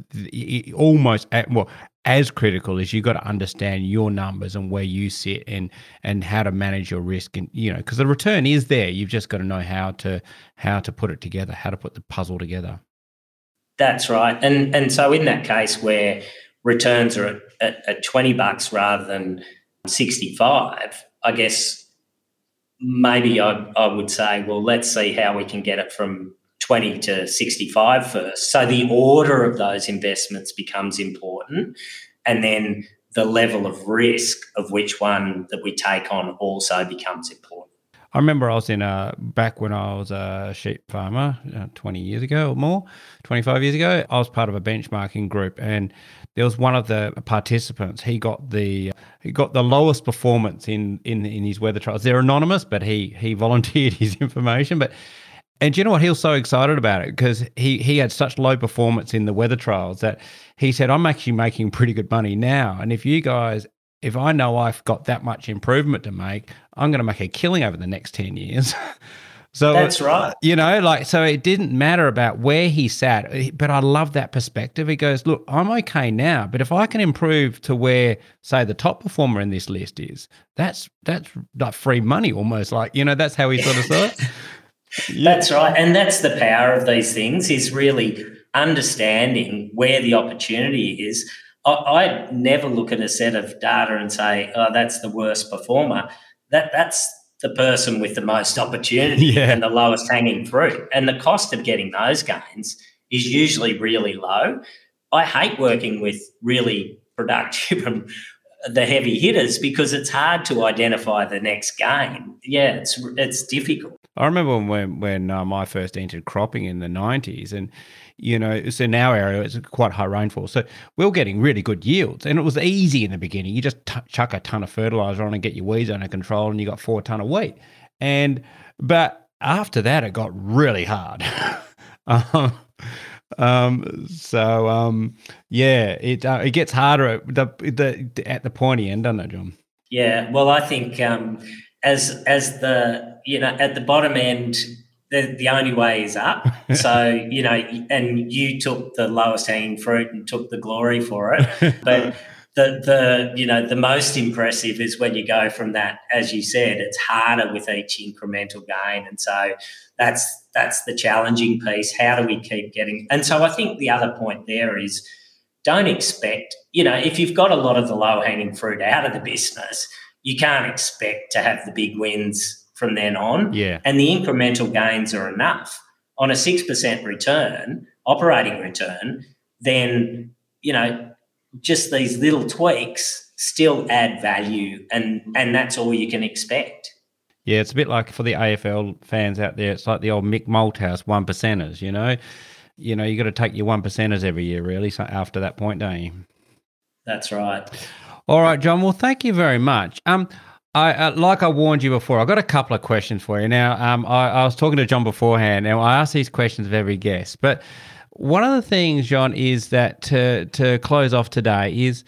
almost at, well as critical is you've got to understand your numbers and where you sit and and how to manage your risk and you know because the return is there. You've just got to know how to how to put it together how to put the puzzle together. That's right. And and so in that case where returns are at, at, at 20 bucks rather than 65, I guess maybe I, I would say, well, let's see how we can get it from 20 to 65 first. So the order of those investments becomes important. And then the level of risk of which one that we take on also becomes important. I remember I was in a back when I was a sheep farmer uh, 20 years ago or more, 25 years ago. I was part of a benchmarking group, and there was one of the participants. He got the he got the lowest performance in in in his wether trials. They're anonymous, but he he volunteered his information. But and do you know what? He was so excited about it because he he had such low performance in the wether trials that he said, "I'm actually making pretty good money now, and if you guys." If I know I've got that much improvement to make, I'm going to make a killing over the next 10 years. So uh, that's right. You know, like, so it didn't matter about where he sat, eh, but I love that perspective. He goes, Look, I'm okay now, but if I can improve to where, say, the top performer in this list is, that's that's like free money almost. Like, you know, that's how he sort of saw it. yeah. That's right. And that's the power of these things is really understanding where the opportunity is. I, I never look at a set of data and say, oh, that's the worst performer. That that's the person with the most opportunity yeah. and the lowest hanging fruit. And the cost of getting those gains is usually really low. I hate working with really productive and the heavy hitters because it's hard to identify the next gain. Yeah, it's it's difficult. I remember when when um, I first entered cropping in the nineties, and you know, it's in our area, it's quite high rainfall. So we are getting really good yields. And it was easy in the beginning. You just t- chuck a ton of fertilizer on and get your weeds under control, and you got four ton of wheat. And, but after that, it got really hard. um, um, so, um, yeah, it, uh, it gets harder at the, the, at the pointy end, doesn't it, John? Yeah. Well, I think, um, as, as the, you know, at the bottom end, the, the only way is up. So, you know, and you took the lowest hanging fruit and took the glory for it. But the, the, you know, the most impressive is when you go from that, as you said, it's harder with each incremental gain. And so that's, that's the challenging piece. How do we keep getting? And so I think the other point there is don't expect, you know, if you've got a lot of the low hanging fruit out of the business, you can't expect to have the big wins from then on. Yeah. And the incremental gains are enough. On a 6% return, operating return, then, you know, just these little tweaks still add value and and that's all you can expect. Yeah, it's a bit like for the AFL fans out there, it's like the old Mick Malthouse one percenters, you know. You know, you got to take your one percenters every year, really. So after that point, don't you? That's right. All right, John. Well, thank you very much. Um, I, uh, like I warned you before, I've got a couple of questions for you. Now, um, I, I, was talking to John beforehand, and I ask these questions of every guest. But one of the things, John, is that to, to close off today is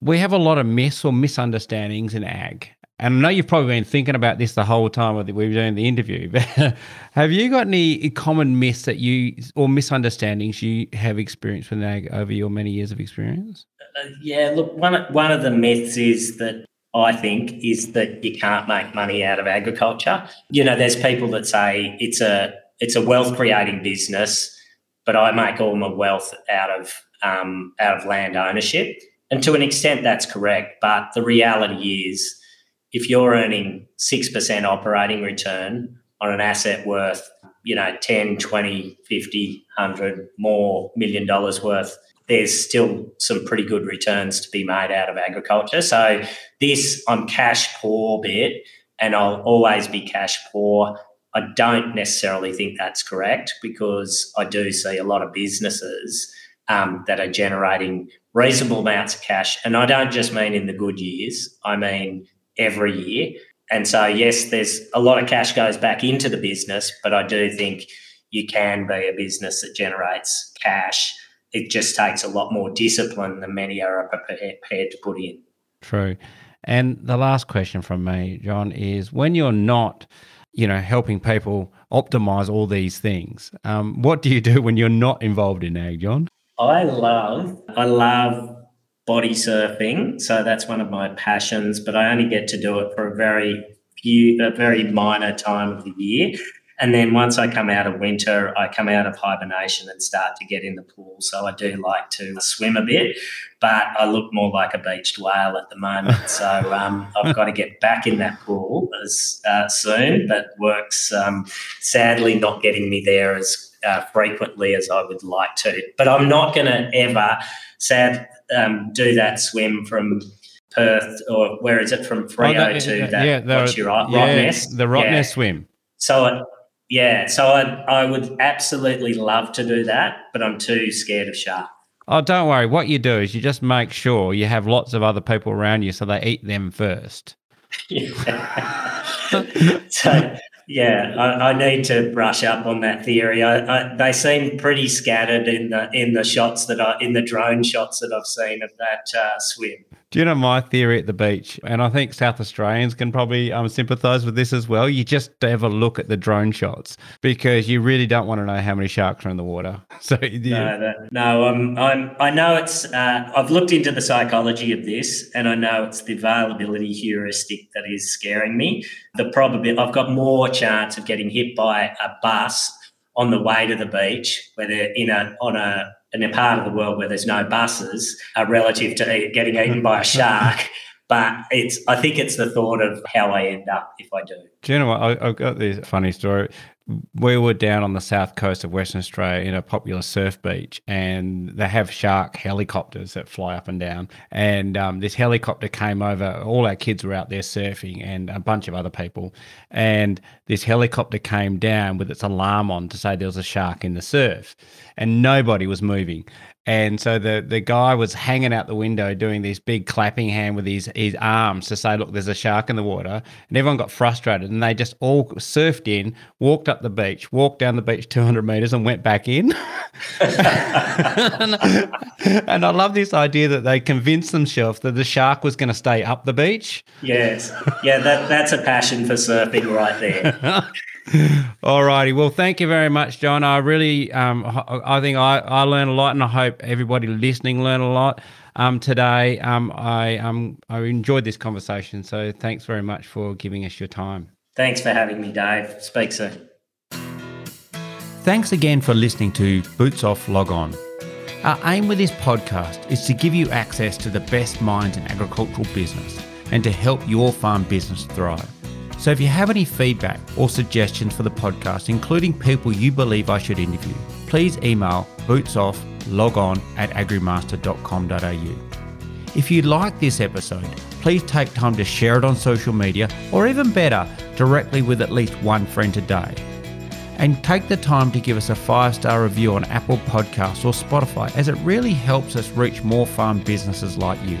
we have a lot of myths or misunderstandings in ag. And I know you've probably been thinking about this the whole time that we were doing the interview. But have you got any common myths that you or misunderstandings you have experienced with ag over your many years of experience? Uh, yeah, look, one one of the myths is that I think, is that you can't make money out of agriculture. You know, there's people that say it's a it's a wealth creating business, but I make all my wealth out of um, out of land ownership, and to an extent that's correct. But the reality is, if you're earning six percent operating return on an asset worth, you know, 10, 20, 50, 100 more million dollars worth there's still some pretty good returns to be made out of agriculture. So this I'm cash poor bit, and I'll always be cash poor. I don't necessarily think that's correct because I do see a lot of businesses um, that are generating reasonable amounts of cash, and I don't just mean in the good years. I mean every year. And so, yes, there's a lot of cash goes back into the business, but I do think you can be a business that generates cash it just takes a lot more discipline than many are prepared to put in. True. And the last question from me, John, is when you're not, you know, helping people optimize all these things, um, what do you do when you're not involved in ag, John? I love, I love body surfing. So that's one of my passions, but I only get to do it for a very few, a very minor time of the year. And then once I come out of winter, I come out of hibernation and start to get in the pool. So I do like to swim a bit, but I look more like a beached whale at the moment. So um, I've got to get back in that pool as uh, soon. But work's um, sadly not getting me there as uh, frequently as I would like to. But I'm not going to ever sad um, do that swim from Perth, or where is it from Freo Oh, that- to yeah, that? yeah, the- what's your right, yeah, Rottnest? the Rottnest Yeah. swim. So, yeah, so I, I would absolutely love to do that, but I'm too scared of sharks. Oh, don't worry. What you do is you just make sure you have lots of other people around you so they eat them first. Yeah. so, yeah, I, I need to brush up on that theory. I, I, they seem pretty scattered in the in the shots that I in the drone shots that I've seen of that uh, swim. Do you know my theory at the beach? And I think South Australians can probably um, sympathise with this as well. You just have a look at the drone shots because you really don't want to know how many sharks are in the water. So you, No, that, no, I'm, I'm, I know it's. Uh, I've looked into the psychology of this, and I know it's the availability heuristic that is scaring me. The probability I've got more chance of getting hit by a bus on the way to the beach, where they're in a on a in a part of the world where there's no buses, uh, relative to getting eaten by a shark. But it's. I think it's the thought of how I end up if I do. Do you know what? I, I've got this funny story. We were down on the south coast of Western Australia in a popular surf beach, and they have shark helicopters that fly up and down. And um, this helicopter came over. All our kids were out there surfing, and a bunch of other people. And this helicopter came down with its alarm on to say there was a shark in the surf, and nobody was moving. And so the, the guy was hanging out the window doing this big clapping hand with his, his arms to say, look, there's a shark in the water. And everyone got frustrated and they just all surfed in, walked up the beach, walked down the beach 200 meters and went back in. and, and I love this idea that they convinced themselves that the shark was going to stay up the beach. Yes, yeah, that that's a passion for surfing right there. All righty. Well, thank you very much, John. I really, um, h- I think I, I learned a lot, and I hope everybody listening learned a lot um, today. Um, I um, I enjoyed this conversation, so thanks very much for giving us your time. Thanks for having me, Dave. Speak soon. Thanks again for listening to Boots Off Log On. Our aim with this podcast is to give you access to the best minds in agricultural business and to help your farm business thrive. So if you have any feedback or suggestions for the podcast, including people you believe I should interview, please email bootsofflogon at agrimaster.com.au. If you like this episode, please take time to share it on social media or even better, directly with at least one friend today and take the time to give us a five star review on Apple Podcasts or Spotify, as it really helps us reach more farm businesses like you.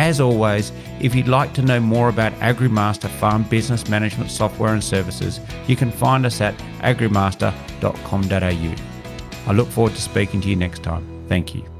As always, if you'd like to know more about AgriMaster Farm Business Management Software and Services, you can find us at agrimaster.com.au. I look forward to speaking to you next time. Thank you.